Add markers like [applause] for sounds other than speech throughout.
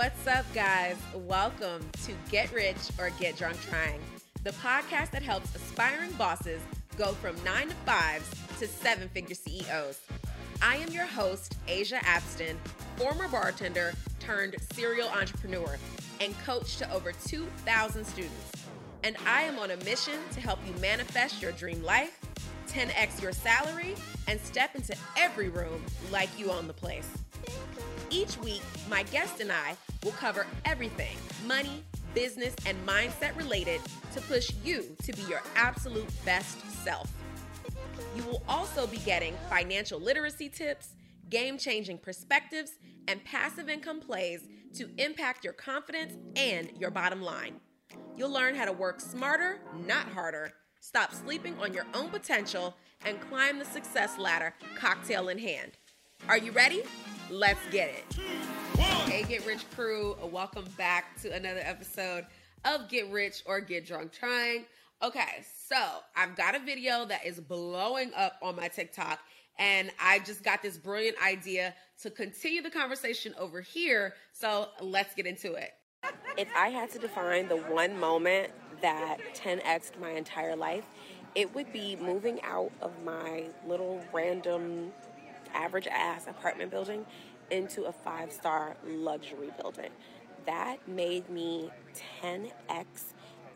What's up, guys? Welcome to Get Rich or Get Drunk Trying, the podcast that helps aspiring bosses go from nine to fives to seven figure CEOs. I am your host, Asia Abston, former bartender turned serial entrepreneur and coach to over 2,000 students. And I am on a mission to help you manifest your dream life, 10x your salary, and step into every room like you own the place. Each week, my guest and I will cover everything money, business, and mindset related to push you to be your absolute best self. You will also be getting financial literacy tips, game changing perspectives, and passive income plays to impact your confidence and your bottom line. You'll learn how to work smarter, not harder, stop sleeping on your own potential, and climb the success ladder cocktail in hand. Are you ready? Let's get it. Hey, Get Rich crew, uh, welcome back to another episode of Get Rich or Get Drunk Trying. Okay, so I've got a video that is blowing up on my TikTok, and I just got this brilliant idea to continue the conversation over here. So let's get into it. If I had to define the one moment that 10x my entire life, it would be moving out of my little random average ass apartment building into a five star luxury building. That made me 10x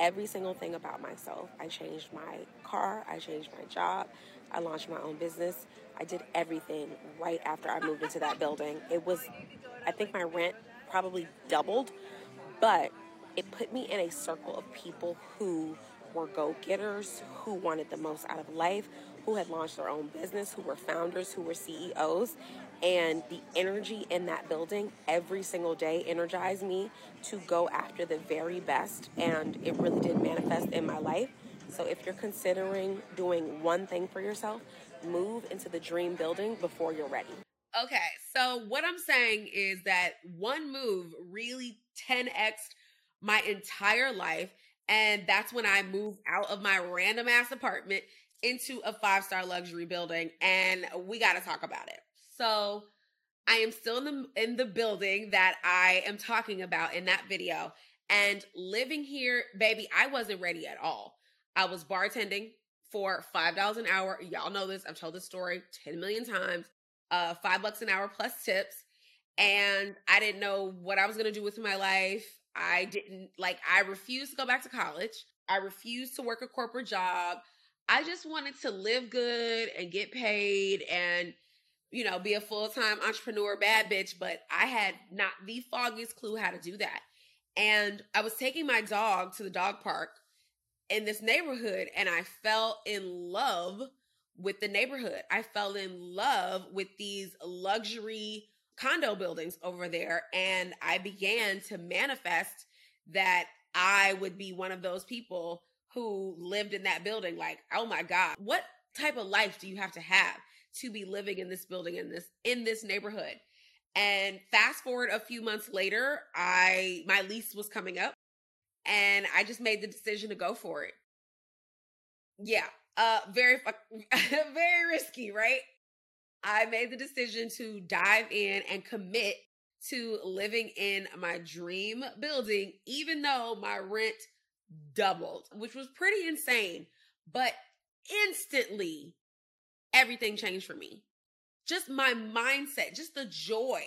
every single thing about myself. I changed my car, I changed my job, I launched my own business. I did everything right after I moved into that building. It was, I think my rent probably doubled, but it put me in a circle of people who were go getters, who wanted the most out of life, who had launched their own business, who were founders, who were CEOs. And the energy in that building every single day energized me to go after the very best. And it really did manifest in my life. So if you're considering doing one thing for yourself, move into the dream building before you're ready. Okay, so what I'm saying is that one move really 10x my entire life. And that's when I moved out of my random ass apartment into a five star luxury building. And we got to talk about it. So I am still in the in the building that I am talking about in that video. And living here, baby, I wasn't ready at all. I was bartending for five dollars an hour. Y'all know this. I've told this story 10 million times. Uh, five bucks an hour plus tips. And I didn't know what I was gonna do with my life. I didn't like I refused to go back to college. I refused to work a corporate job. I just wanted to live good and get paid and you know, be a full-time entrepreneur bad bitch, but I had not the foggiest clue how to do that. And I was taking my dog to the dog park in this neighborhood and I fell in love with the neighborhood. I fell in love with these luxury condo buildings over there and I began to manifest that I would be one of those people who lived in that building like, "Oh my god, what type of life do you have to have to be living in this building in this in this neighborhood?" And fast forward a few months later, I my lease was coming up and I just made the decision to go for it. Yeah, uh very [laughs] very risky, right? I made the decision to dive in and commit to living in my dream building even though my rent doubled, which was pretty insane. But instantly everything changed for me. Just my mindset, just the joy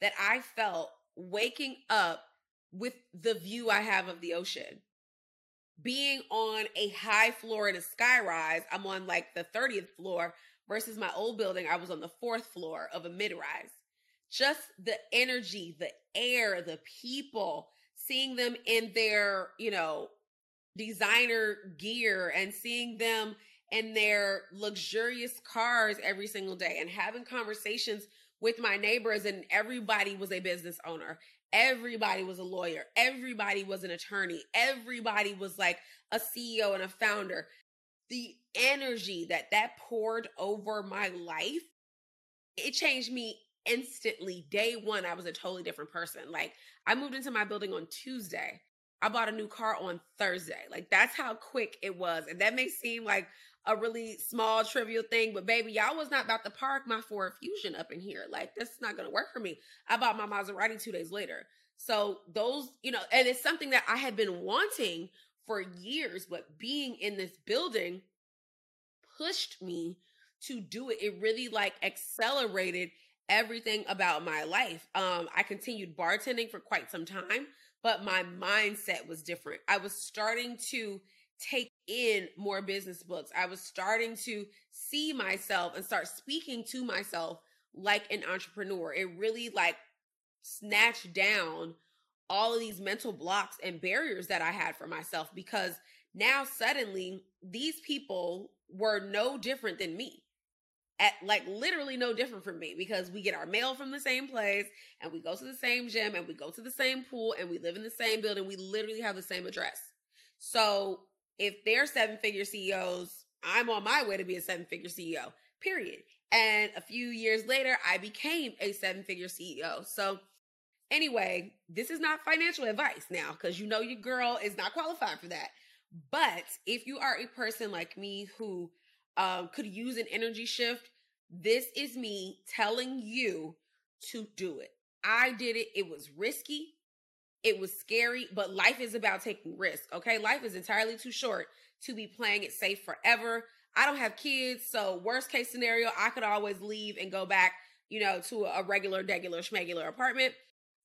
that I felt waking up with the view I have of the ocean. Being on a high floor in a skyrise, I'm on like the 30th floor versus my old building, I was on the fourth floor of a mid rise. Just the energy, the air, the people, seeing them in their, you know, designer gear and seeing them in their luxurious cars every single day and having conversations with my neighbors and everybody was a business owner Everybody was a lawyer. Everybody was an attorney. Everybody was like a CEO and a founder. The energy that that poured over my life, it changed me instantly. Day one, I was a totally different person. Like I moved into my building on Tuesday. I bought a new car on Thursday. Like that's how quick it was. And that may seem like a really small trivial thing, but baby, y'all was not about to park my Ford Fusion up in here. Like, that's not gonna work for me. I bought my Maserati two days later. So those, you know, and it's something that I had been wanting for years, but being in this building pushed me to do it. It really like accelerated everything about my life. Um, I continued bartending for quite some time, but my mindset was different. I was starting to take in more business books. I was starting to see myself and start speaking to myself like an entrepreneur. It really like snatched down all of these mental blocks and barriers that I had for myself because now suddenly these people were no different than me. At like literally no different from me because we get our mail from the same place and we go to the same gym and we go to the same pool and we live in the same building. We literally have the same address. So if they're seven figure CEOs, I'm on my way to be a seven figure CEO, period. And a few years later, I became a seven figure CEO. So Anyway, this is not financial advice now because you know your girl is not qualified for that. But if you are a person like me who um, could use an energy shift, this is me telling you to do it. I did it. It was risky. It was scary, but life is about taking risks. Okay. Life is entirely too short to be playing it safe forever. I don't have kids. So, worst case scenario, I could always leave and go back, you know, to a regular, regular, schmegular apartment.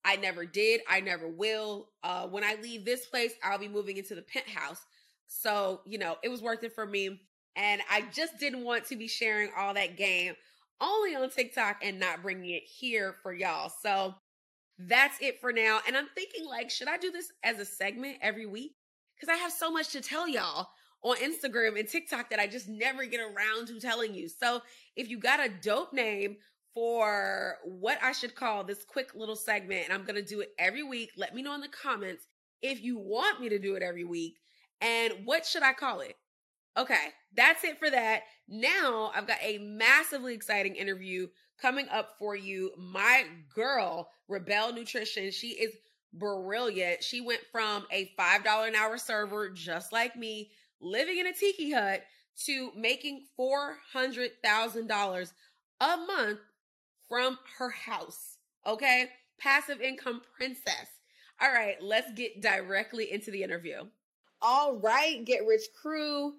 I never did. I never will. Uh, when I leave this place, I'll be moving into the penthouse. So, you know, it was worth it for me. And I just didn't want to be sharing all that game only on TikTok and not bringing it here for y'all. So that's it for now. And I'm thinking, like, should I do this as a segment every week? Because I have so much to tell y'all on Instagram and TikTok that I just never get around to telling you. So if you got a dope name for what I should call this quick little segment. And I'm going to do it every week. Let me know in the comments if you want me to do it every week. And what should I call it? Okay, that's it for that. Now I've got a massively exciting interview coming up for you. My girl, Rebel Nutrition, she is brilliant. She went from a $5 an hour server, just like me, living in a tiki hut, to making $400,000 a month from her house. Okay. Passive income princess. All right. Let's get directly into the interview. All right. Get rich crew.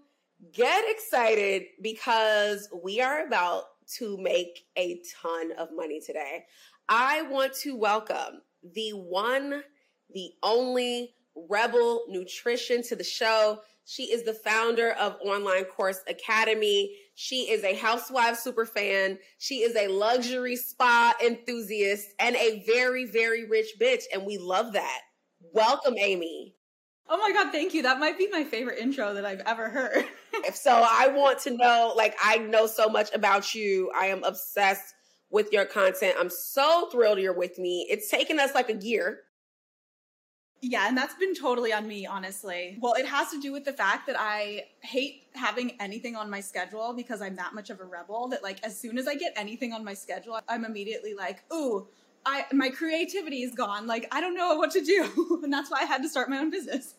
Get excited because we are about to make a ton of money today. I want to welcome the one, the only Rebel Nutrition to the show. She is the founder of Online Course Academy. She is a housewife super fan. She is a luxury spa enthusiast and a very, very rich bitch. And we love that. Welcome, Amy. Oh my God, thank you. That might be my favorite intro that I've ever heard. [laughs] if so I want to know, like, I know so much about you. I am obsessed with your content. I'm so thrilled you're with me. It's taken us like a year yeah, and that's been totally on me, honestly. Well, it has to do with the fact that I hate having anything on my schedule because I'm that much of a rebel that like as soon as I get anything on my schedule, I'm immediately like, "Ooh, I my creativity is gone. Like I don't know what to do." [laughs] and that's why I had to start my own business.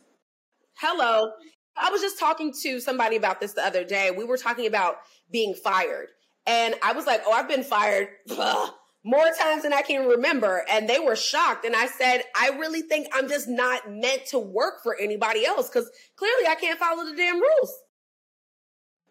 Hello. I was just talking to somebody about this the other day. We were talking about being fired. And I was like, "Oh, I've been fired." Ugh [laughs] more times than I can remember. And they were shocked. And I said, I really think I'm just not meant to work for anybody else because clearly I can't follow the damn rules.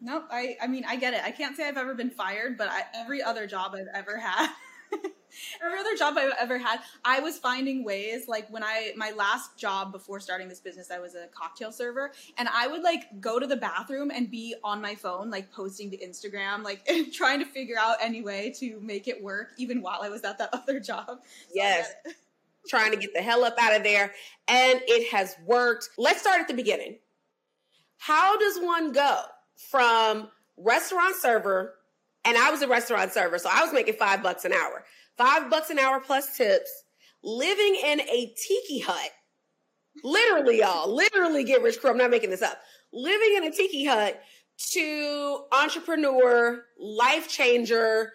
No, I, I mean, I get it. I can't say I've ever been fired, but I, every other job I've ever had [laughs] every other job I've ever had, I was finding ways. Like when I my last job before starting this business, I was a cocktail server, and I would like go to the bathroom and be on my phone, like posting to Instagram, like [laughs] trying to figure out any way to make it work, even while I was at that [laughs] other job. So yes. Trying to get the hell up out of there. And it has worked. Let's start at the beginning. How does one go from restaurant server and I was a restaurant server, so I was making five bucks an hour. Five bucks an hour plus tips, living in a tiki hut. Literally, y'all, literally get rich crew. I'm not making this up. Living in a tiki hut to entrepreneur, life changer,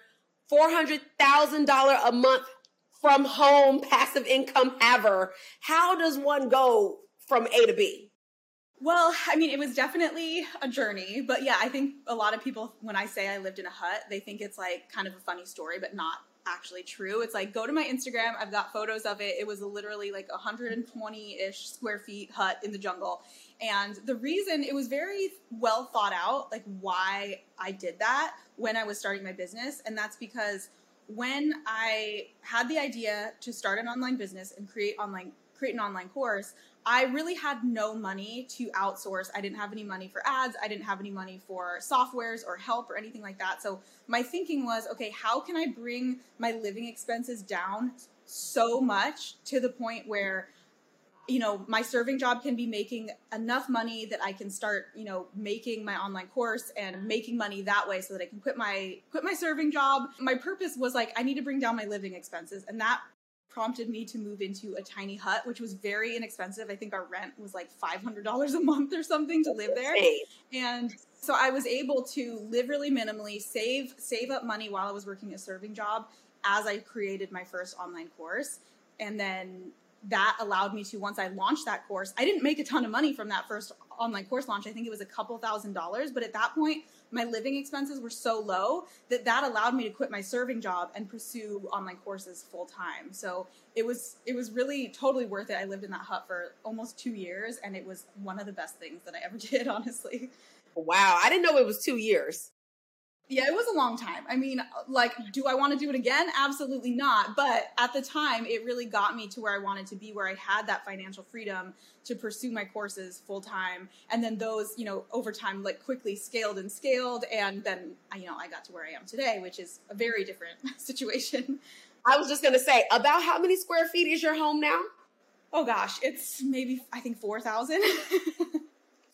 $400,000 a month from home, passive income haver. How does one go from A to B? Well, I mean, it was definitely a journey, but yeah, I think a lot of people, when I say I lived in a hut, they think it's like kind of a funny story, but not actually true. It's like go to my Instagram. I've got photos of it. It was literally like 120 ish square feet hut in the jungle. And the reason it was very well thought out, like why I did that when I was starting my business. And that's because when I had the idea to start an online business and create online create an online course, I really had no money to outsource. I didn't have any money for ads. I didn't have any money for softwares or help or anything like that. So my thinking was, okay, how can I bring my living expenses down so much to the point where you know my serving job can be making enough money that i can start you know making my online course and making money that way so that i can quit my quit my serving job my purpose was like i need to bring down my living expenses and that prompted me to move into a tiny hut which was very inexpensive. I think our rent was like $500 a month or something to live there. And so i was able to live really minimally save save up money while i was working a serving job as i created my first online course. And then that allowed me to once I launched that course, I didn't make a ton of money from that first online course launch. I think it was a couple thousand dollars, but at that point, my living expenses were so low that that allowed me to quit my serving job and pursue online courses full time. So it was it was really totally worth it. I lived in that hut for almost 2 years and it was one of the best things that I ever [laughs] did, honestly. Wow, I didn't know it was 2 years. Yeah, it was a long time. I mean, like, do I want to do it again? Absolutely not. But at the time, it really got me to where I wanted to be, where I had that financial freedom to pursue my courses full time. And then those, you know, over time, like quickly scaled and scaled. And then, you know, I got to where I am today, which is a very different [laughs] situation. I was just going to say, about how many square feet is your home now? Oh gosh, it's maybe, I think 4,000. [laughs]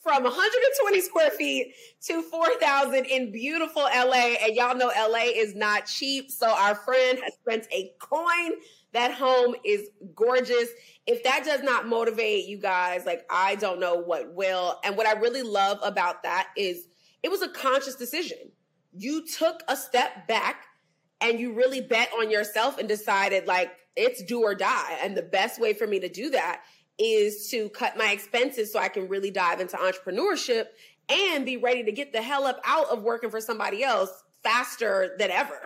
from 120 square feet to 4,000 in beautiful LA. And y'all know LA is not cheap. So our friend has spent a coin. That home is gorgeous. If that does not motivate you guys, like I don't know what will. And what I really love about that is it was a conscious decision. You took a step back and you really bet on yourself and decided like it's do or die. And the best way for me to do that is to cut my expenses so I can really dive into entrepreneurship and be ready to get the hell up out of working for somebody else faster than ever.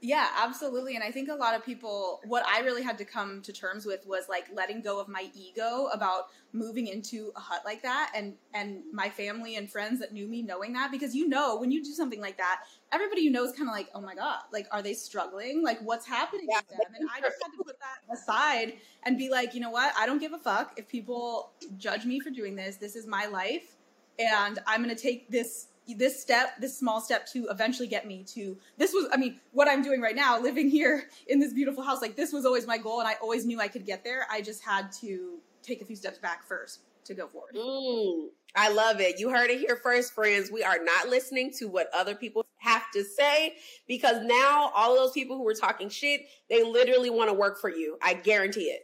Yeah, absolutely. And I think a lot of people, what I really had to come to terms with was like letting go of my ego about moving into a hut like that and and my family and friends that knew me knowing that because you know when you do something like that everybody you know is kind of like oh my god like are they struggling? Like what's happening yeah. with them? And i just had to put that aside and be like you know what? I don't give a fuck. If people judge me for doing this this is my life and i'm going to take this this step, this small step to eventually get me to this was, I mean, what I'm doing right now, living here in this beautiful house, like this was always my goal and I always knew I could get there. I just had to take a few steps back first to go forward. Mm, I love it. You heard it here first, friends. We are not listening to what other people have to say because now all of those people who were talking shit, they literally want to work for you. I guarantee it.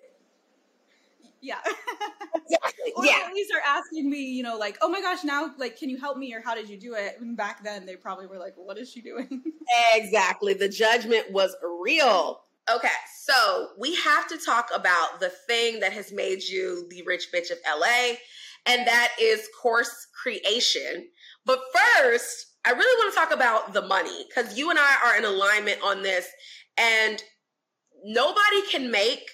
Yeah. [laughs] exactly. or yeah. at least are asking me, you know, like, oh my gosh, now, like, can you help me or how did you do it? And back then, they probably were like, what is she doing? [laughs] exactly. The judgment was real. Okay, so we have to talk about the thing that has made you the rich bitch of LA, and that is course creation. But first, I really want to talk about the money because you and I are in alignment on this, and nobody can make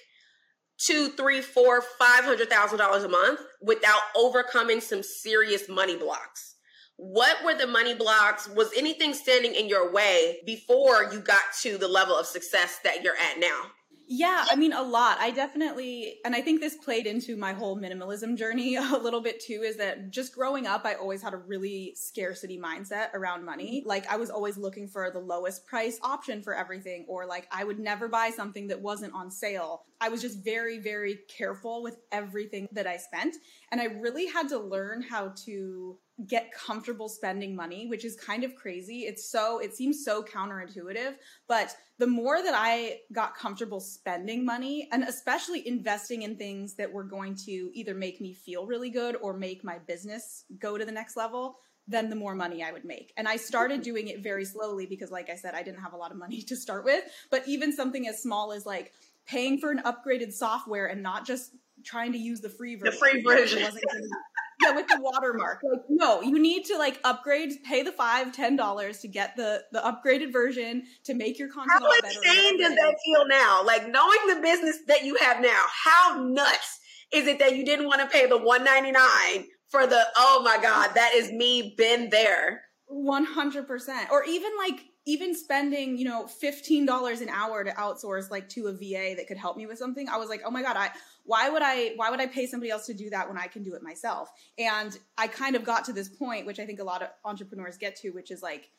two, three, four, five hundred thousand dollars a month without overcoming some serious money blocks. What were the money blocks? Was anything standing in your way before you got to the level of success that you're at now? Yeah, I mean, a lot. I definitely, and I think this played into my whole minimalism journey [laughs] a little bit too, is that just growing up, I always had a really scarcity mindset around money. Mm-hmm. Like, I was always looking for the lowest price option for everything, or like, I would never buy something that wasn't on sale. I was just very, very careful with everything that I spent. And I really had to learn how to get comfortable spending money, which is kind of crazy. It's so, it seems so counterintuitive, but the more that I got comfortable spending money and especially investing in things that were going to either make me feel really good or make my business go to the next level, then the more money I would make. And I started mm-hmm. doing it very slowly because, like I said, I didn't have a lot of money [laughs] to start with. But even something as small as like paying for an upgraded software and not just trying to use the free version. The free version. Yeah, with the watermark. Like, no, you need to like upgrade, pay the five, ten dollars to get the the upgraded version to make your content. How insane does that feel now? Like knowing the business that you have now, how nuts is it that you didn't want to pay the one ninety nine for the? Oh my god, that is me. Been there. One hundred percent, or even like even spending you know $15 an hour to outsource like to a va that could help me with something i was like oh my god i why would i why would i pay somebody else to do that when i can do it myself? And i kind of got to this point which i think a lot of entrepreneurs get to which is like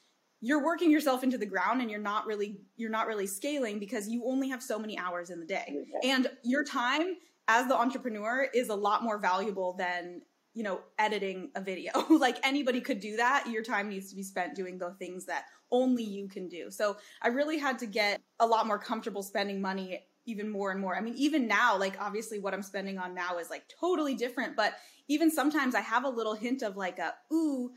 you're working yourself into the ground and you're not really you're not really scaling because you only have so many hours in the day. And your time as the entrepreneur is a lot more valuable than you know editing a video [laughs] like anybody could do that your time needs to be spent doing the things that only you can do. So I really had to get a lot more comfortable spending money even more and more. I mean, even now, like obviously what I'm spending on now is like totally different, but even sometimes I have a little hint of like a, ooh,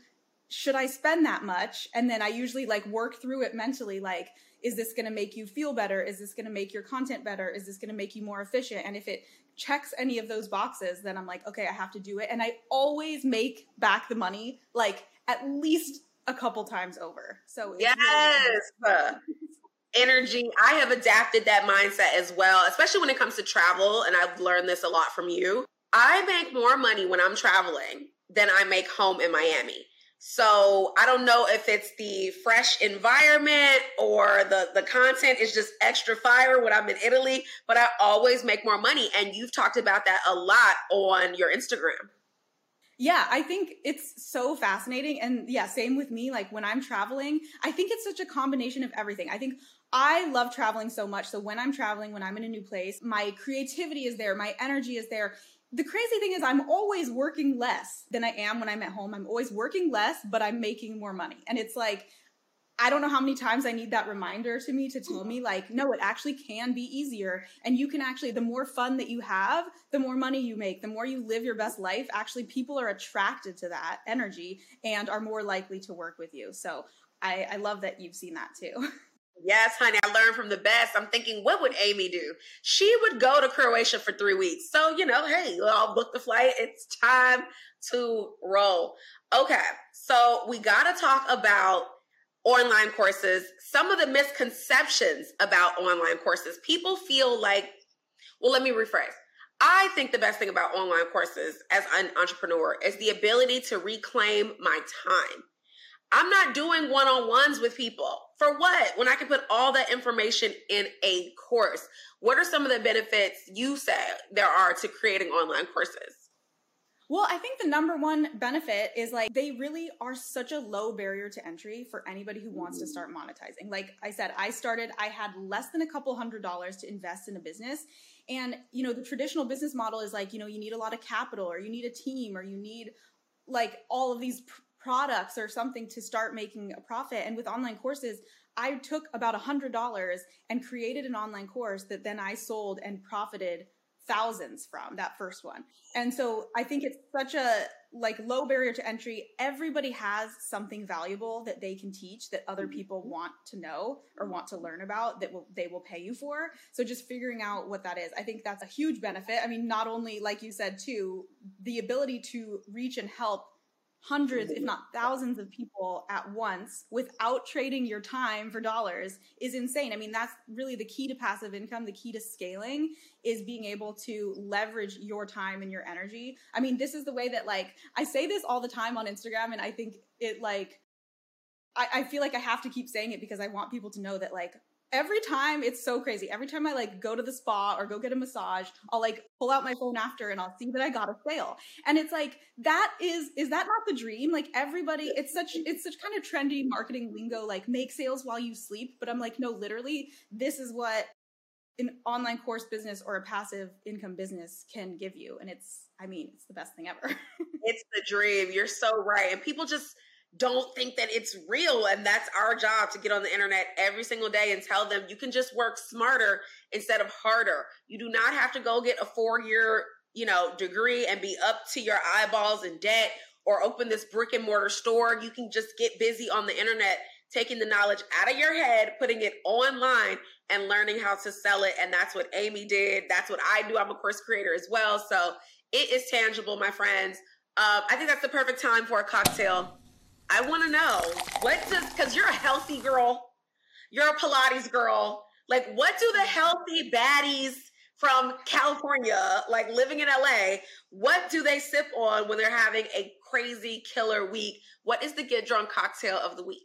should I spend that much? And then I usually like work through it mentally, like, is this going to make you feel better? Is this going to make your content better? Is this going to make you more efficient? And if it checks any of those boxes, then I'm like, okay, I have to do it. And I always make back the money, like at least a couple times over. So yes, really [laughs] energy. I have adapted that mindset as well, especially when it comes to travel. And I've learned this a lot from you. I make more money when I'm traveling than I make home in Miami. So I don't know if it's the fresh environment or the the content is just extra fire when I'm in Italy, but I always make more money. And you've talked about that a lot on your Instagram. Yeah, I think it's so fascinating. And yeah, same with me. Like when I'm traveling, I think it's such a combination of everything. I think I love traveling so much. So when I'm traveling, when I'm in a new place, my creativity is there, my energy is there. The crazy thing is, I'm always working less than I am when I'm at home. I'm always working less, but I'm making more money. And it's like, I don't know how many times I need that reminder to me to tell me, mm-hmm. like, no, it actually can be easier. And you can actually, the more fun that you have, the more money you make, the more you live your best life. Actually, people are attracted to that energy and are more likely to work with you. So I, I love that you've seen that too. [laughs] Yes, honey, I learned from the best. I'm thinking, what would Amy do? She would go to Croatia for three weeks. So, you know, hey, I'll book the flight. It's time to roll. Okay, so we got to talk about online courses, some of the misconceptions about online courses. People feel like, well, let me rephrase. I think the best thing about online courses as an entrepreneur is the ability to reclaim my time. I'm not doing one on ones with people. For what? When I can put all that information in a course. What are some of the benefits you say there are to creating online courses? Well, I think the number one benefit is like they really are such a low barrier to entry for anybody who wants to start monetizing. Like I said, I started, I had less than a couple hundred dollars to invest in a business. And, you know, the traditional business model is like, you know, you need a lot of capital or you need a team or you need like all of these products or something to start making a profit. And with online courses, I took about a hundred dollars and created an online course that then I sold and profited thousands from that first one. And so I think it's such a like low barrier to entry. Everybody has something valuable that they can teach that other mm-hmm. people want to know or want to learn about that will they will pay you for. So just figuring out what that is. I think that's a huge benefit. I mean, not only like you said too, the ability to reach and help hundreds, if not thousands of people at once without trading your time for dollars is insane. I mean, that's really the key to passive income. The key to scaling is being able to leverage your time and your energy. I mean, this is the way that like I say this all the time on Instagram and I think it like I, I feel like I have to keep saying it because I want people to know that like every time it's so crazy. Every time I like go to the spa or go get a massage, I'll like pull out my phone after and I'll see that I got a sale. And it's like that is is that not the dream? Like everybody, it's such it's such kind of trendy marketing lingo like make sales while you sleep, but I'm like no, literally this is what an online course business or a passive income business can give you and it's I mean, it's the best thing ever. [laughs] it's the dream. You're so right. And people just don't think that it's real. And that's our job to get on the internet every single day and tell them you can just work smarter instead of harder. You do not have to go get a four year, you know, degree and be up to your eyeballs in debt or open this brick and mortar store. You can just get busy on the internet, taking the knowledge out of your head, putting it online and learning how to sell it. And that's what Amy did. That's what I do. I'm a course creator as well. So it is tangible, my friends Uh, I think that's the perfect time for a cocktail. I want to know what does because you're a healthy girl, you're a Pilates girl. Like, what do the healthy baddies from California, like living in LA, what do they sip on when they're having a crazy killer week? What is the get drunk cocktail of the week?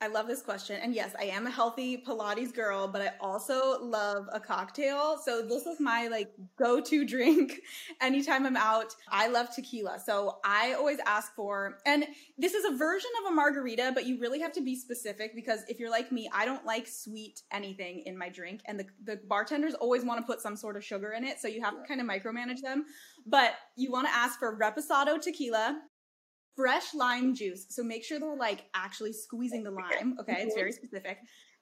I love this question. And yes, I am a healthy Pilates girl, but I also love a cocktail. So this is my like go-to [laughs] drink anytime I'm out. I love tequila. So I always ask for and this is a version of a margarita, but you really have to be specific because if you're like me, I don't like sweet anything in my drink and the the bartenders always want to put some sort of sugar in it, so you have to kind of micromanage them. But you want to ask for reposado tequila, fresh lime juice. So make sure they're like actually squeezing the lime. Okay, it's very mhm. specific.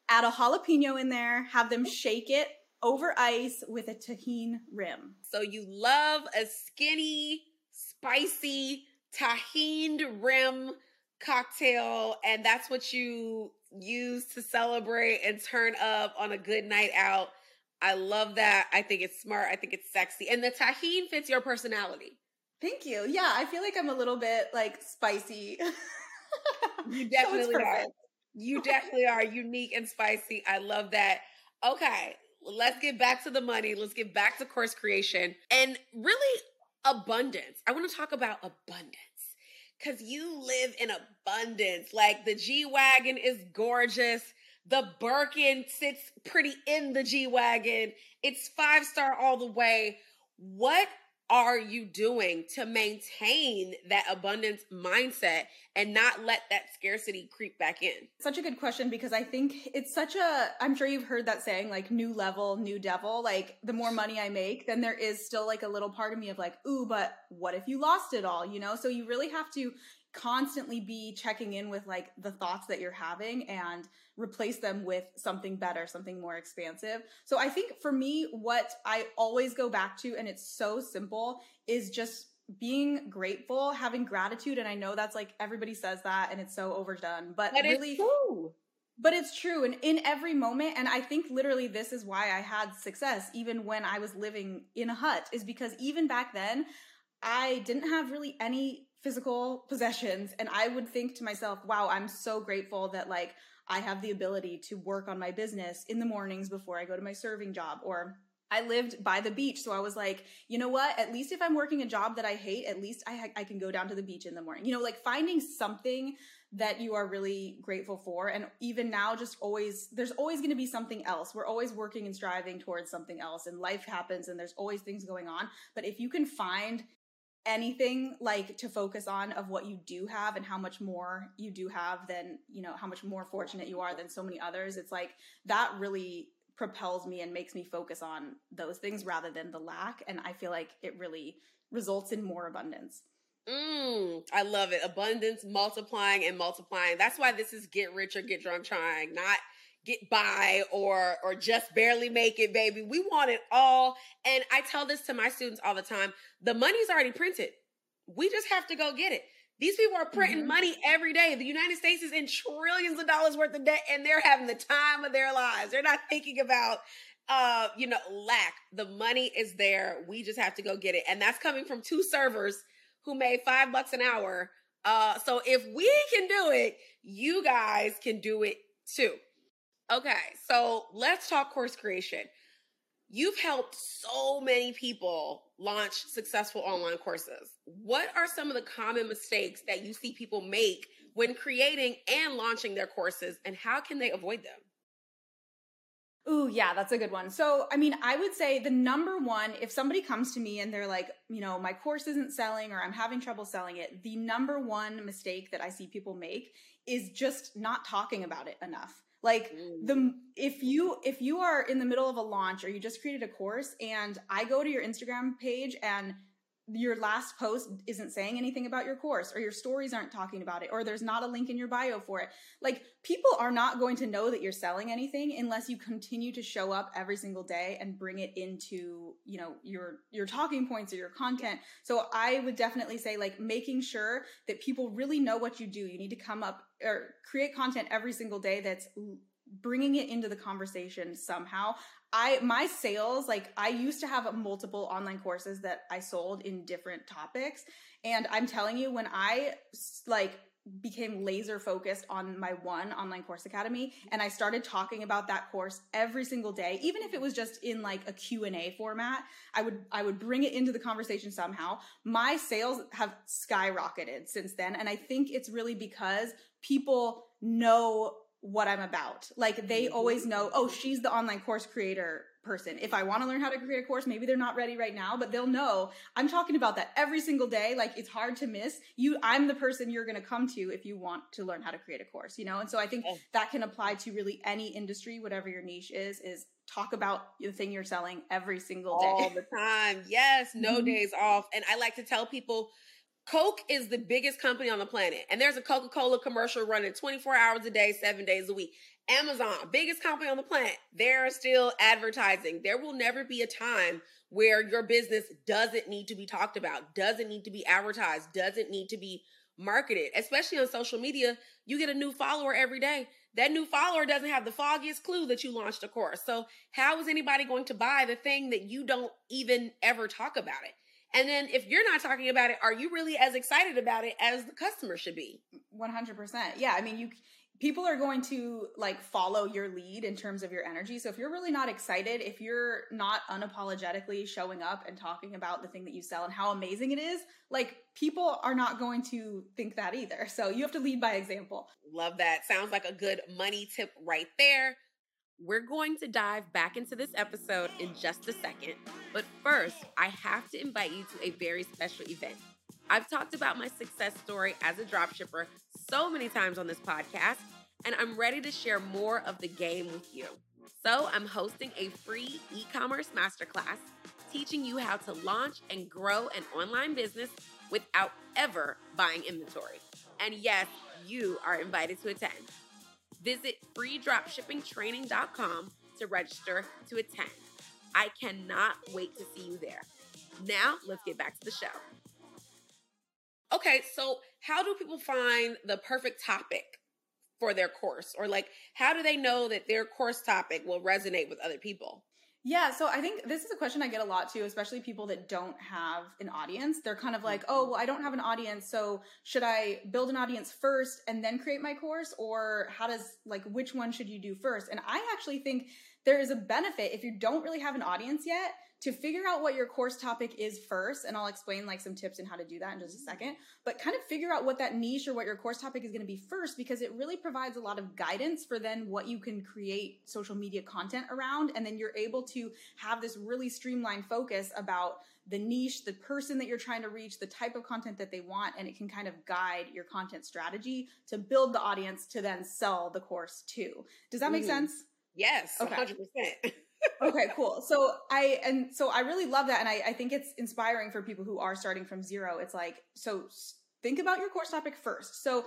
Add a jalapeno in there, have them mm-hmm. shake it over ice with a Tajín rim. So you love a skinny, spicy Tajín rim cocktail, and that's what you use to celebrate and turn up on a good night out. I love that. I think it's smart. I think it's sexy. And the Tajín fits your personality. Thank you. Yeah, I feel like I'm a little bit like spicy. [laughs] you definitely so are. You definitely are unique and spicy. I love that. Okay, let's get back to the money. Let's get back to course creation and really abundance. I want to talk about abundance because you live in abundance. Like the G Wagon is gorgeous. The Birkin sits pretty in the G Wagon. It's five star all the way. What are you doing to maintain that abundance mindset and not let that scarcity creep back in? Such a good question because I think it's such a, I'm sure you've heard that saying, like, new level, new devil. Like, the more money I make, then there is still like a little part of me of like, ooh, but what if you lost it all, you know? So you really have to constantly be checking in with like the thoughts that you're having and replace them with something better, something more expansive. So I think for me, what I always go back to, and it's so simple, is just being grateful, having gratitude. And I know that's like everybody says that and it's so overdone, but, but really. true. But it's true. And in every moment, and I think literally this is why I had success even when I was living in a hut, is because even back then, I didn't have really any physical possessions. And I would think to myself, wow, I'm so grateful that like I have the ability to work on my business in the mornings before I go to my serving job or I lived by the beach, so I was like, you know what? At least if I'm working a job that I hate, at least I I can go down to the beach in the morning. You know, like finding something that you are really grateful for, and even now, just always there's always going to be something else. We're always working and striving towards something else, and life happens, and there's always things going on. But if you can find anything like to focus on of what you do have and how much more you do have than you know how much more fortunate you are than so many others it's like that really propels me and makes me focus on those things rather than the lack and i feel like it really results in more abundance Mm, I love it. Abundance, multiplying and multiplying. That's why this is get rich or get drunk trying, not get by or or just barely make it baby. We want it all. And i tell this to my students all the time the money's already printed. We just have to go get it. These people are printing mm-hmm. money every day. The united states is in trillions of dollars worth of debt and they're having the time of their lives. They're not thinking about uh you know lack. The money is there. We just have to go get it. And that's coming from two servers who made five bucks an hour. Uh so if we can do it you guys can do it too Okay, so let's talk course creation. You've helped so many people launch successful online courses. What are some of the common mistakes that you see people make when creating and launching their courses, and how can they avoid them? Ooh, yeah, that's a good one. So, I mean, I would say the number one, if somebody comes to me and they're like, you know, my course isn't selling or I'm having trouble selling it, the number one mistake that I see people make is just not talking about it enough. Like the mm. if you if you are in the middle of a launch or you just created a course and I go to your Instagram page and your last post isn't saying anything about your course or your stories aren't talking about it or there's not a link in your bio for it. Like people are not going to know that you're selling anything unless you continue to show up every single day and bring it into you know your your talking points or your content. So i would definitely say like making sure that people really know what you do. You need to come up or create content every single day that's bringing it into the conversation somehow. I my sales like I used to have multiple online courses that I sold in different topics. And I'm telling you when I like became laser focused on my one online course academy and i started talking about that course every single day even if it was just in like a q&a format i would i would bring it into the conversation somehow. My sales have skyrocketed since then. And i think it's really because people know what i'm about like they always mm-hmm. know oh she's the online course creator person. If I want to learn how to create a course, maybe they're not ready right now, but they'll know I'm talking about that every single day. Like it's hard to miss. You I'm the person you're going to come to if you want to learn how to create a course, you know? And so I think that can apply to really any industry, whatever your niche is, is talk about the thing you're selling every single day. All the time. Yes, no mm-hmm. days off. And I like to tell people Coke is the biggest company on the planet. And there's a Coca Cola commercial running 24 hours a day, seven days a week. Amazon, biggest company on the planet, they're still advertising. There will never be a time where your business doesn't need to be talked about, doesn't need to be advertised, doesn't need to be marketed, especially on social media. You get a new follower every day. That new follower doesn't have the foggiest clue that you launched a course. So, how is anybody going to buy the thing that you don't even ever talk about it? And then if you're not talking about it, are you really as excited about it as the customer should be? 100%. Yeah, I mean, you people are going to like follow your lead in terms of your energy. So if you're really not excited, if you're not unapologetically showing up and talking about the thing that you sell and how amazing it is, like people are not going to think that either. So you have to lead by example. Love that. Sounds like a good money tip right there. We're going to dive back into this episode in just a second. But first, I have to invite you to a very special event. I've talked about my success story as a dropshipper so many times on this podcast, and I'm ready to share more of the game with you. So, I'm hosting a free e commerce masterclass teaching you how to launch and grow an online business without ever buying inventory. And yes, you are invited to attend. Visit freedropshippingtraining.com to register to attend. I cannot wait to see you there. Now, let's get back to the show. Okay, so how do people find the perfect topic for their course? Or like, how do they know that their course topic will resonate with other people? Yeah, so I think this is a question I get a lot too, especially people that don't have an audience. They're kind of like, oh, well, I don't have an audience, so should I build an audience first and then create my course? Or how does, like, which one should you do first? And I actually think there is a benefit if you don't really have an audience yet to figure out what your course topic is first and i'll explain like some tips and how to do that in just a second but kind of figure out what that niche or what your course topic is going to be first because it really provides a lot of guidance for then what you can create social media content around and then you're able to have this really streamlined focus about the niche the person that you're trying to reach the type of content that they want and it can kind of guide your content strategy to build the audience to then sell the course to does that make mm. sense yes okay. 100% [laughs] okay, cool. So I and so I really love that, and I, I think it's inspiring for people who are starting from zero. It's like so think about your course topic first. So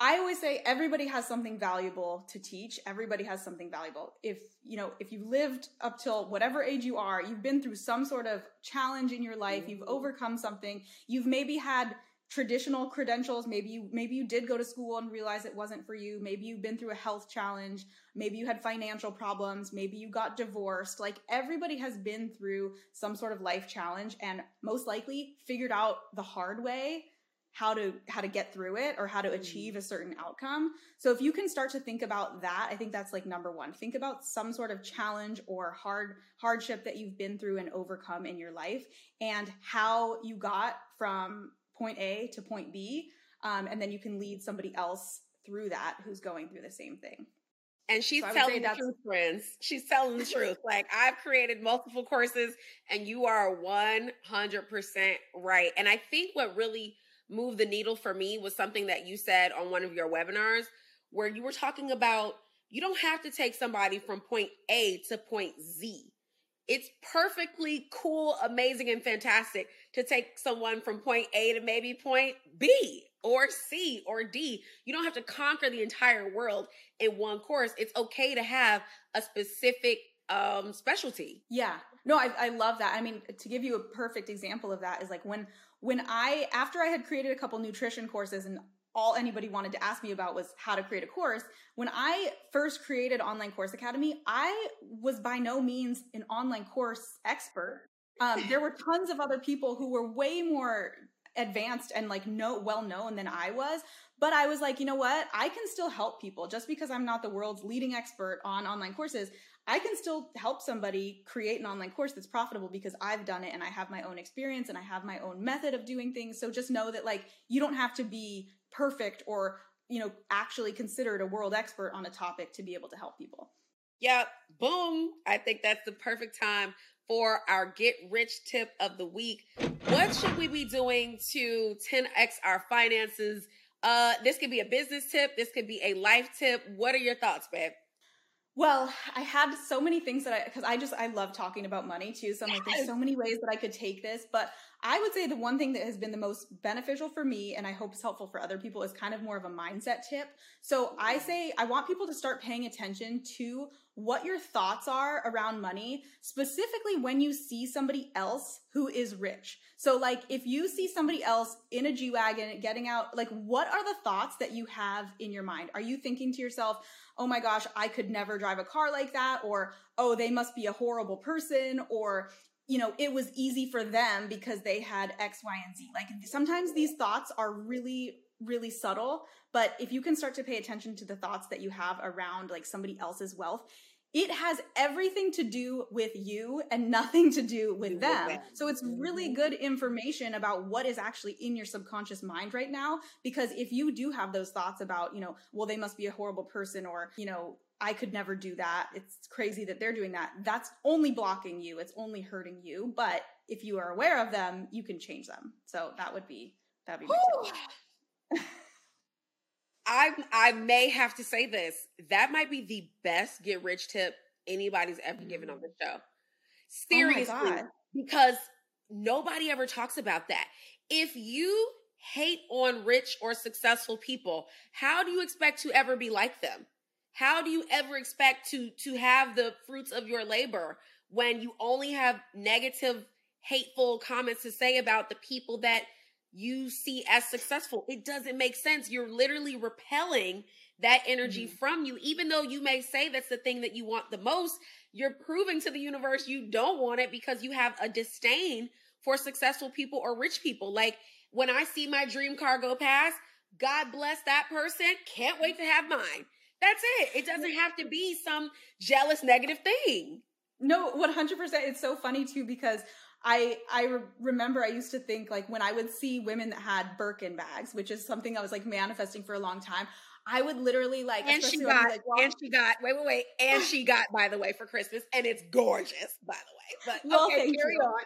I always say everybody has something valuable to teach. Everybody has something valuable. If, you know, if you've lived up till whatever age you are, you've been through some sort of challenge in your life, you've mm-hmm. overcome something, you've maybe had traditional credentials. Maybe you maybe you did go to school and realize it wasn't for you. Maybe you've been through a health challenge. Maybe you had financial problems. Maybe you got divorced. Like everybody has been through some sort of life challenge and most likely figured out the hard way how to how to get through it or how to mm. achieve a certain outcome. So if you can start to think about that i think that's like number 1 think about some sort of challenge or hard hardship that you've been through and overcome in your life and how you got from point A to point B. Um, and then you can lead somebody else through that who's going through the same thing. And she's so telling the truth, friends. She's telling the truth. [laughs] Like I've created multiple courses and you are 100% right. And I think what really moved the needle for me was something that you said on one of your webinars where you were talking about you don't have to take somebody from point A to point Z. It's perfectly cool, amazing, and fantastic to take someone from point A to maybe point B or C or D. You don't have to conquer the entire world in one course. It's okay to have a specific um specialty. Yeah. No, I, I love that. I mean, to give you a perfect example of that is like when when I after I had created a couple nutrition courses and all anybody wanted to ask me about was how to create a course. When I first created Online Course Academy, I was by no means an online course expert. Um, there were tons of other people who were way more advanced and like no well known than I was. But I was like, you know what? I can still help people just because I'm not the world's leading expert on online courses. I can still help somebody create an online course that's profitable because I've done it and I have my own experience and I have my own method of doing things. So just know that like you don't have to be perfect or, you know, actually considered a world expert on a topic to be able to help people. Yep. Boom. I think that's the perfect time for our get rich tip of the week. What should we be doing to 10x our finances? Uh, this could be a business tip. This could be a life tip. What are your thoughts, babe? Well, I had so many things that I, because I just, I love talking about money too. So I'm like, there's so many ways that I could take this. But I would say the one thing that has been the most beneficial for me and I hope is helpful for other people is kind of more of a mindset tip. So I mm. say I want people to start paying attention to what your thoughts are around money, specifically when you see somebody else who is rich. So like if you see somebody else in a G-Wagon getting out, like what are the thoughts that you have in your mind? Are you thinking to yourself, oh my gosh, I could never drive a car like that? Or, oh, they must be a horrible person? Or, you know, it was easy for them because they had X, Y, and Z. Like sometimes these thoughts are really, really subtle, but if you can start to pay attention to the thoughts that you have around like somebody else's wealth, it has everything to do with you and nothing to do with them. So it's really mm-hmm. good information about what is actually in your subconscious mind right now. Because if you do have those thoughts about, you know, well, they must be a horrible person or, you know, I could never do that. It's crazy that they're doing that. That's only blocking you. It's only hurting you. But if you are aware of them, you can change them. So that would be that'd be I I may have to say this. That might be the best get rich tip anybody's ever given on the show. Oh Seriously, oh because nobody ever talks about that. If you hate on rich or successful people, how do you expect to ever be like them? How do you ever expect to to have the fruits of your labor when you only have negative, hateful comments to say about the people that you see as successful? It doesn't make sense. You're literally repelling that energy mm-hmm. from you even though you may say that's the thing that you want the most, you're proving to the universe you don't want it because you have a disdain for successful people or rich people. Like when I see my dream car go past, God bless that person. Can't wait to have mine. That's it. It doesn't have to be some jealous negative thing. No, 100%. It's so funny too because I I re- remember I used to think like when I would see women that had Birkin bags, which is something I was like manifesting for a long time. I would literally like, and she got, like, well, and she got, wait, wait, wait, and [sighs] she got, by the way, for Christmas, and it's gorgeous, by the way. But well, okay, carry you. on.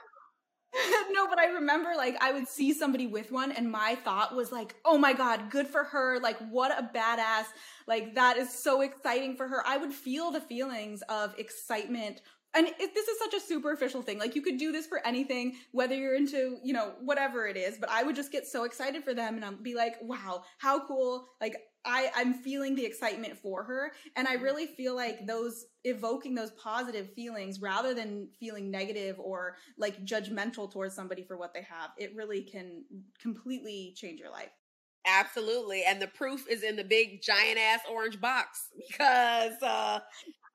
[laughs] no, but I remember like I would see somebody with one and my thought was like, "Oh my god, good for her. Like what a badass. Like that is so exciting for her." I would feel the feelings of excitement and it, this is such a superficial thing. Like you could do this for anything, whether you're into, you know, whatever it is, but I would just get so excited for them and I'd be like, "Wow, how cool." Like I, I'm feeling the excitement for her. And I really feel like those evoking those positive feelings rather than feeling negative or like judgmental towards somebody for what they have, it really can completely change your life. Absolutely. And the proof is in the big giant ass orange box because uh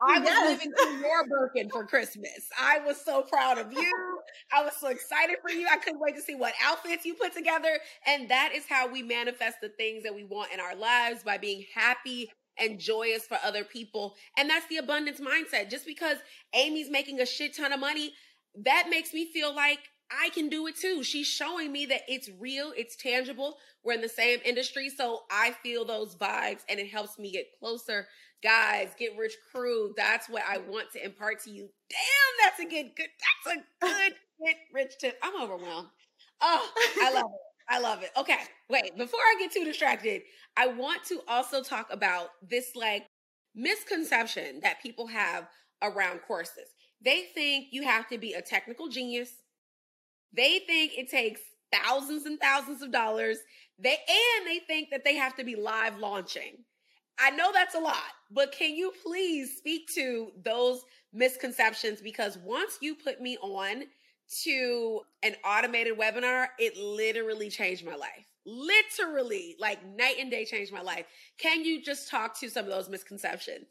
I was living through your Birkin for Christmas. I was so proud of you. I was so excited for you. I couldn't wait to see what outfits you put together. And that is how we manifest the things that we want in our lives by being happy and joyous for other people. And that's the abundance mindset. Just because Amy's making a shit ton of money, that makes me feel like I can do it too. She's showing me that it's real, it's tangible. We're in the same industry. So I feel those vibes and it helps me get closer guys, get rich crew. That's what I want to impart to you. Damn, that's a good, good, that's a good [laughs] get rich tip. I'm overwhelmed. Oh, I love it. I love it. Okay, wait, before I get too distracted, I want to also talk about this like misconception that people have around courses. They think you have to be a technical genius. They think it takes thousands and thousands of dollars. They and they think that they have to be live launching. I know that's a lot, but can you please speak to those misconceptions? Because once you put me on to an automated webinar, it literally changed my life. literally like night and day changed my life. Can you just talk to some of those misconceptions?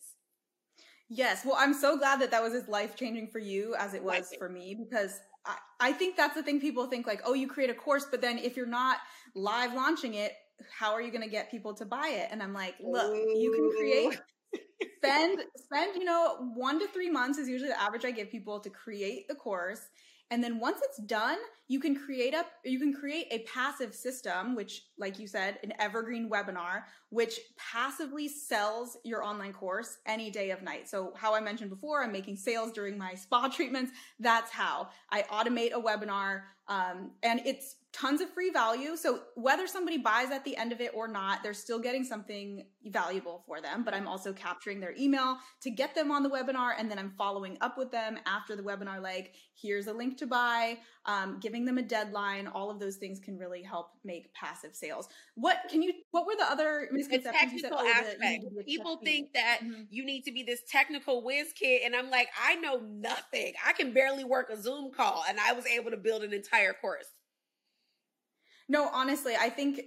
Yes. Well, I'm so glad that that was as life changing for you as it was for me because I, I think that's the thing people think like, oh, you create a course, but then if you're not live launching it, how are you going to get people to buy it? And I'm like, look, Ooh. you can create oh. [laughs] spend spend you know one to three months is usually the average i give people to create the course and then once it's done, you can create up you can create a passive system which like you said, an evergreen webinar which passively sells your online course any day of night. So how I mentioned before, I'm making sales during my spa treatments. That's how I automate a webinar um, and it's tons of free value. So whether somebody buys at the end of it or not, they're still getting something valuable for them. But I'm also capturing their email to get them on the webinar, and then I'm following up with them after the webinar. Like, here's a link to buy, um, giving them a deadline. All of those things can really help make passive sales. What can you? What were the other misconceptions? The technical said, oh, aspect. The, People think that mm-hmm. you need to be this technical whiz kid, and I'm like, I know nothing. I can barely work a Zoom call, and I was able to build an entire course. No, honestly, I think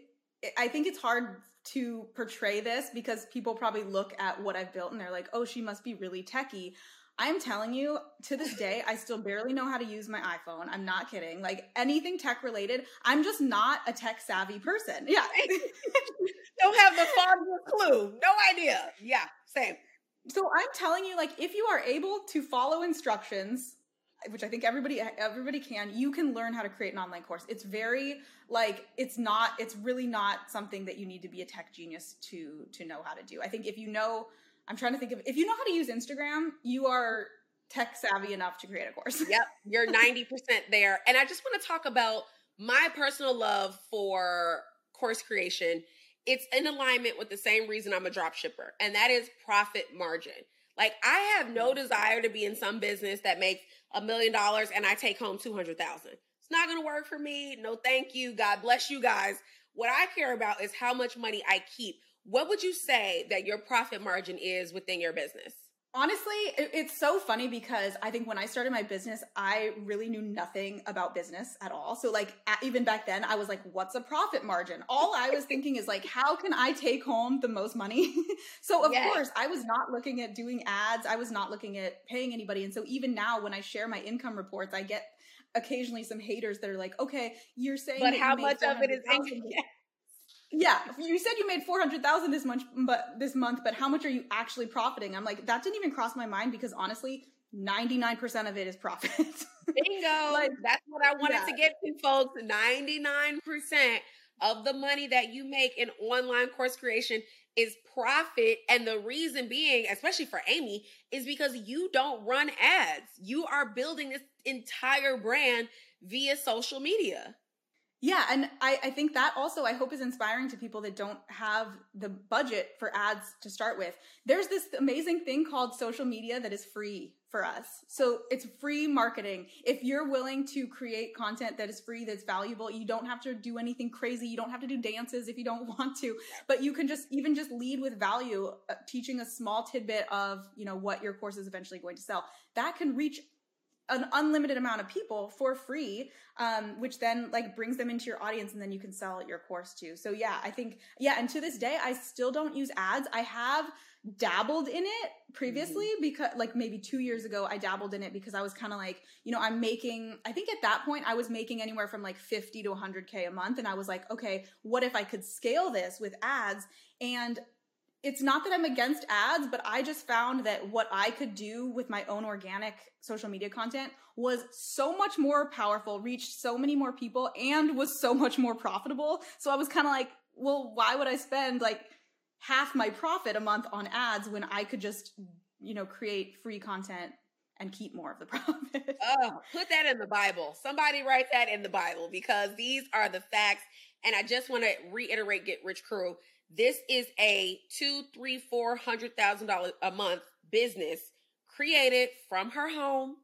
I think it's hard to portray this because people probably look at what I've built and they're like, "Oh, she must be really techie." I'm telling you, to this day, I still barely know how to use my iPhone. I'm not kidding. Like anything tech related, I'm just not a tech savvy person. Yeah. [laughs] Don't have the foggiest clue. No idea. Yeah, same. So I'm telling you, like, if you are able to follow instructions, which I think everybody everybody can, you can learn how to create an online course. It's very like it's not it's really not something that you need to be a tech genius to to know how to do. I think if you know I'm trying to think of if you know how to use Instagram, you are tech savvy enough to create a course. [laughs] yep, you're 90% there. And I just want to talk about my personal love for course creation. It's in alignment with the same reason I'm a drop shipper, and that is profit margin. Like I have no desire to be in some business that makes a million dollars and I take home 200,000. It's not going to work for me. No, thank you. God bless you guys. What I care about is how much money I keep. What would you say that your profit margin is within your business? Honestly, it's so funny because I think when I started my business, I really knew nothing about business at all. So, like, even back then, I was like, what's a profit margin? All I was thinking is, like, how can I take home the most money? [laughs] so, of yes. course, I was not looking at doing ads, I was not looking at paying anybody. And so, even now, when I share my income reports, I get occasionally some haters that are like, okay, you're saying, but how much of it is income? Yeah you said you made 400000 this month but this month but how much are you actually profiting? I'm like that didn't even cross my mind because honestly 99% of it is profit. [laughs] Bingo. Like, that's what i wanted yeah. to get to folks. 99% of the money that you make in online course creation is profit. And the reason being especially for amy is because you don't run ads. You are building this entire brand via social media yeah, and I, I think that also I hope is inspiring to people that don't have the budget for ads to start with. There's this amazing thing called social media that is free for us. So it's free marketing. If you're willing to create content that is free, that's valuable, you don't have to do anything crazy. You don't have to do dances if you don't [laughs] want to, but you can just even just lead with value, uh, teaching a small tidbit of, you know, what your course is eventually going to sell. That can reach an unlimited amount of people for free um, which then like brings them into your audience and then you can sell your course too. So yeah i think yeah and to this day i still don't use ads. I have dabbled in it previously mm-hmm. because like maybe two years ago i dabbled in it because i was kind of like you know i'm making i think at that point i was making anywhere from like 50 to 100k a month and i was like okay what if i could scale this with ads? And it's not that I'm against ads, but I just found that what I could do with my own organic social media content was so much more powerful, reached so many more people, and was so much more profitable. So I was kind of like, well, why would I spend like half my profit a month on ads when I could just, you know, create free content and keep more of the [laughs] profit? oh, put that in the Bible. Somebody write that in the Bible because these are the facts. And I just want to reiterate Get Rich Crew this is a two, three, four hundred thousand dollars a month business created from her home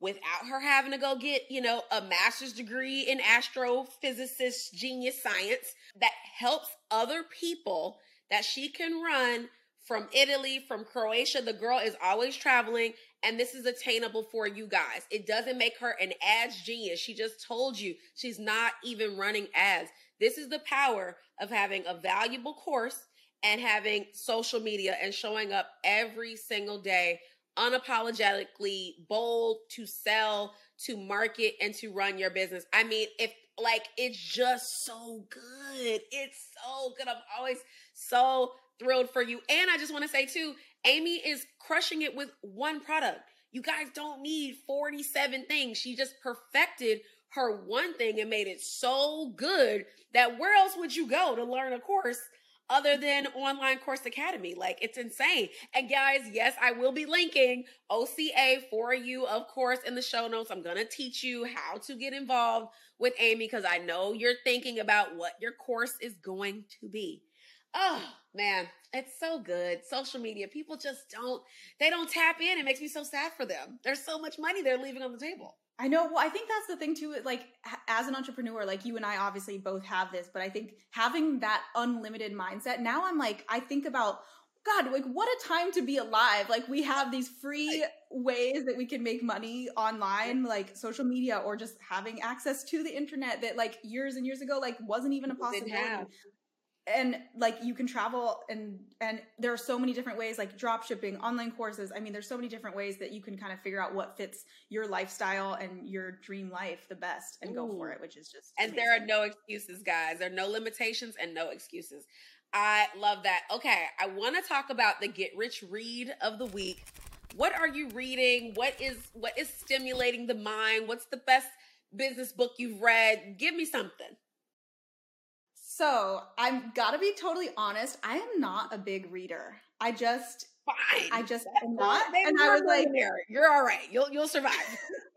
without her having to go get, you know, a master's degree in astrophysicist genius science that helps other people that she can run from Italy, from Croatia. The girl is always traveling, and this is attainable for you guys. It doesn't make her an ads genius. She just told you she's not even running ads. This is the power of having a valuable course and having social media and showing up every single day unapologetically bold to sell, to market, and to run your business. I mean, if like it's just so good. It's so good. I'm always so thrilled for you. And I just want to say too, Amy is crushing it with one product. You guys don't need 47 things. She just perfected her one thing and made it so good that where else would you go to learn a course other than online course academy? Like it's insane. And guys yes i will be linking oca for you of course in the show notes. I'm gonna teach you how to get involved with amy because i know you're thinking about what your course is going to be oh man it's so good. Social media people just don't they don't tap in. It makes me so sad for them. There's so much money they're leaving on the table. I know. Well, I think that's the thing too. Like, as an entrepreneur, like you and I obviously both have this, but I think having that unlimited mindset, now I'm like, I think about, God, like, what a time to be alive. Like, we have these free ways that we can make money online, like social media, or just having access to the internet that, like, years and years ago, like, wasn't even a possibility and like you can travel and and there are so many different ways like drop shipping online courses. I mean there's so many different ways that you can kind of figure out what fits your lifestyle and your dream life the best and Ooh. go for it which is just and amazing. there are no excuses guys. There are no limitations and no excuses. I love that. Okay i want to talk about the get rich read of the week. What are you reading? What is what is stimulating the mind? What's the best business book you've read? Give me something so I'm gotta be totally honest. I am not a big reader. I just fine. I just am not. And I was like, "You're all right. You'll you'll survive." [laughs]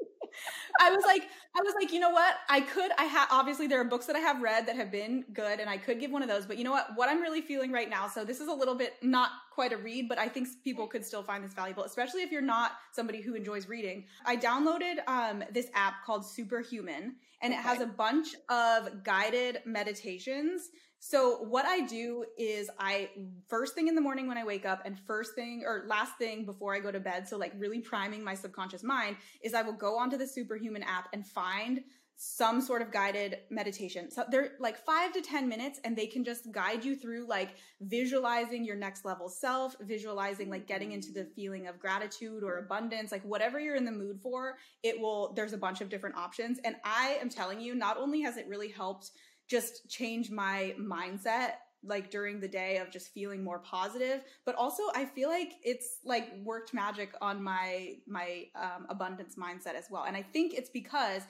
I was like, I was like, you know what? I could. I have obviously there are books that I have read that have been good, and I could give one of those. But you know what? What I'm really feeling right now. So this is a little bit not quite a read, but I think people could still find this valuable, especially if you're not somebody who enjoys reading. I downloaded um, this app called Superhuman, and it has a bunch of guided meditations. So what I do is I first thing in the morning when I wake up and first thing or last thing before I go to bed, so like really priming my subconscious mind is I will go onto the Superhuman app and find some sort of guided meditation. So they're like five to 10 minutes and they can just guide you through like visualizing your next level self, visualizing like getting into the feeling of gratitude or abundance, like whatever you're in the mood for, it will, there's a bunch of different options. And I am telling you, not only has it really helped just change my mindset like during the day of just feeling more positive but also i feel like it's like worked magic on my my um, abundance mindset as well and i think it's because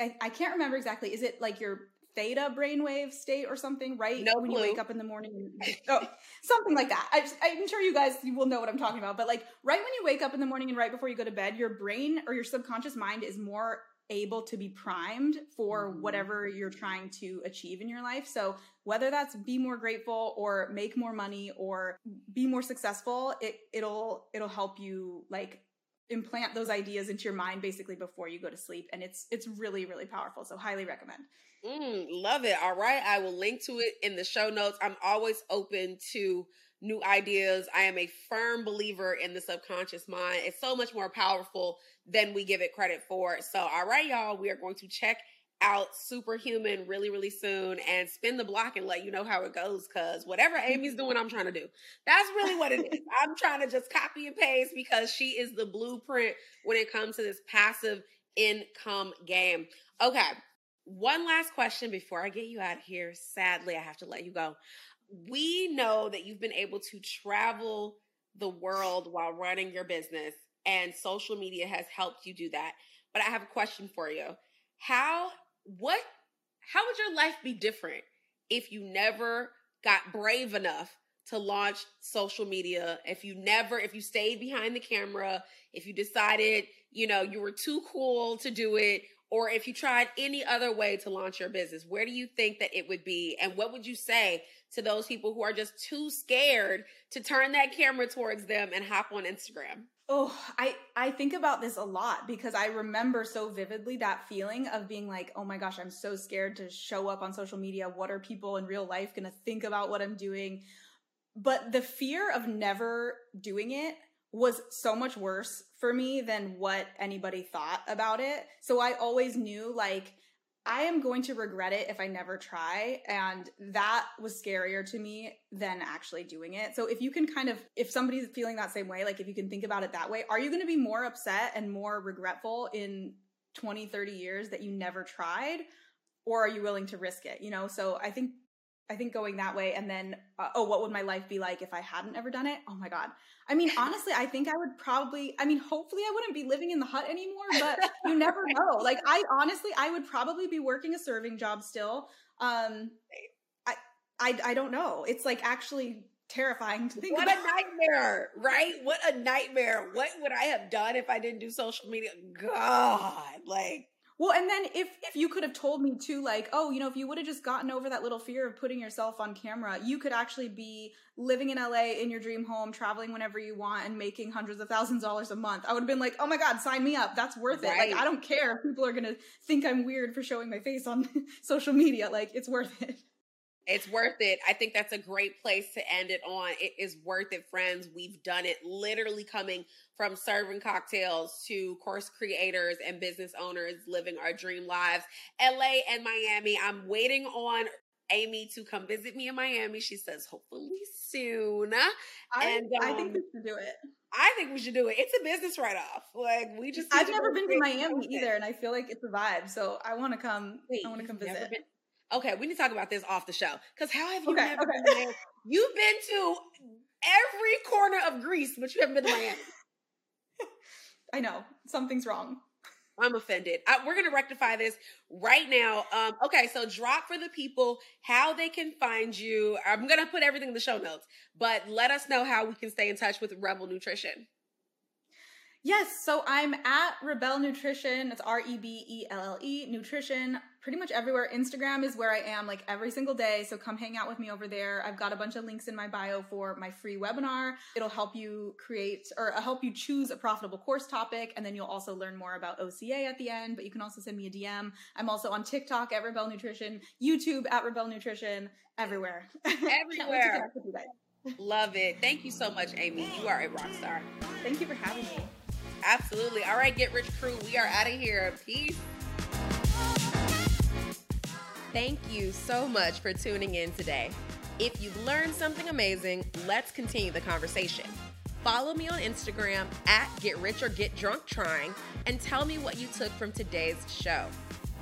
I, I can't remember exactly. Is it like your theta brainwave state or something, right? No when clue. you wake up in the morning. oh, something like that. I, I'm sure you guys will know what I'm talking about. But like right when you wake up in the morning and right before you go to bed, your brain or your subconscious mind is more able to be primed for mm-hmm. whatever you're trying to achieve in your life. So whether that's be more grateful or make more money or be more successful, it it'll it'll help you like implant those ideas into your mind basically before you go to sleep. And it's it's really really powerful. So highly recommend. Mm, love it. All right. I will link to it in the show notes. I'm always open to new ideas. I am a firm believer in the subconscious mind. It's so much more powerful than we give it credit for so all right y'all we are going to check out superhuman really, really soon and spin the block and let you know how it goes. Cause whatever Amy's doing, I'm trying to do. That's really what it is. I'm trying to just copy and paste because she is the blueprint when it comes to this passive income game. Okay. One last question before I get you out of here. Sadly, I have to let you go. We know that you've been able to travel the world while running your business, and social media has helped you do that. But I have a question for you. How what how would your life be different if you never got brave enough to launch social media if you never if you stayed behind the camera if you decided you know you were too cool to do it or if you tried any other way to launch your business where do you think that it would be and what would you say to those people who are just too scared to turn that camera towards them and hop on instagram Oh, I I think about this a lot because I remember so vividly that feeling of being like, "Oh my gosh, I'm so scared to show up on social media. What are people in real life going to think about what I'm doing?" But the fear of never doing it was so much worse for me than what anybody thought about it. So I always knew like I am going to regret it if I never try. And that was scarier to me than actually doing it. So if you can kind of, if somebody's feeling that same way, like if you can think about it that way, are you going to be more upset and more regretful in 20, 30 years that you never tried? Or are you willing to risk it? You know, so I think I think going that way and then uh, oh what would my life be like if I hadn't ever done it? Oh my god. I mean honestly I think I would probably I mean hopefully I wouldn't be living in the hut anymore but you never [laughs] know. Like I honestly I would probably be working a serving job still. Um I I I don't know. It's like actually terrifying to think what about. a nightmare right what a nightmare what would i have done if i didn't do social media god like well, and then if if you could have told me too, like, oh, you know, if you would have just gotten over that little fear of putting yourself on camera, you could actually be living in LA in your dream home, traveling whenever you want, and making hundreds of thousands of dollars a month. I would have been like, oh my god, sign me up. That's worth right. it. Like, I don't care if people are gonna think I'm weird for showing my face on [laughs] social media. Like, it's worth it. It's worth it. I think that's a great place to end it on. It is worth it, friends. We've done it literally coming from serving cocktails to course creators and business owners living our dream lives. LA and Miami. I'm waiting on Amy to come visit me in Miami. She says, hopefully soon. I, and um, I think we should do it. I think we should do it. It's a business write off. Like we just. I've never been to Miami either, and I feel like it's a vibe. So I want to come. Wait, I want to come visit. Okay, we need to talk about this off the show. Because how have you okay, never okay. been there? You've been to every corner of Greece, but you haven't been to Miami. [laughs] I know something's wrong. I'm offended. I, we're going to rectify this right now. Um, okay, so drop for the people how they can find you. I'm going to put everything in the show notes, but let us know how we can stay in touch with Rebelle Nutrition. Yes, so I'm at Rebelle Nutrition. It's R E B E L L E Nutrition. Pretty much everywhere. Instagram is where I am like every single day. So come hang out with me over there. I've got a bunch of links in my bio for my free webinar. It'll help you create or uh, help you choose a profitable course topic. And then you'll also learn more about OCA at the end. But you can also send me a DM. I'm also on TikTok at Rebelle Nutrition, YouTube at Rebelle Nutrition, everywhere. [laughs] Everywhere. Love it. Thank you so much, Amy. You are a rock star. Thank you for having me. Absolutely. All right, Get Rich Crew, we are out of here. Peace. Thank you so much for tuning in today. If you've learned something amazing, let's continue the conversation. Follow me on Instagram at Get Rich or Get Drunk Trying and tell me what you took from today's show.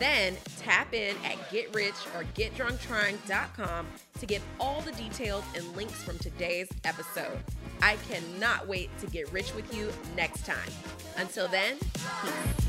Then tap in at GetRich or GetDrunkTrying.com to get all the details and links from today's episode. I cannot wait to get rich with you next time. Until then, peace.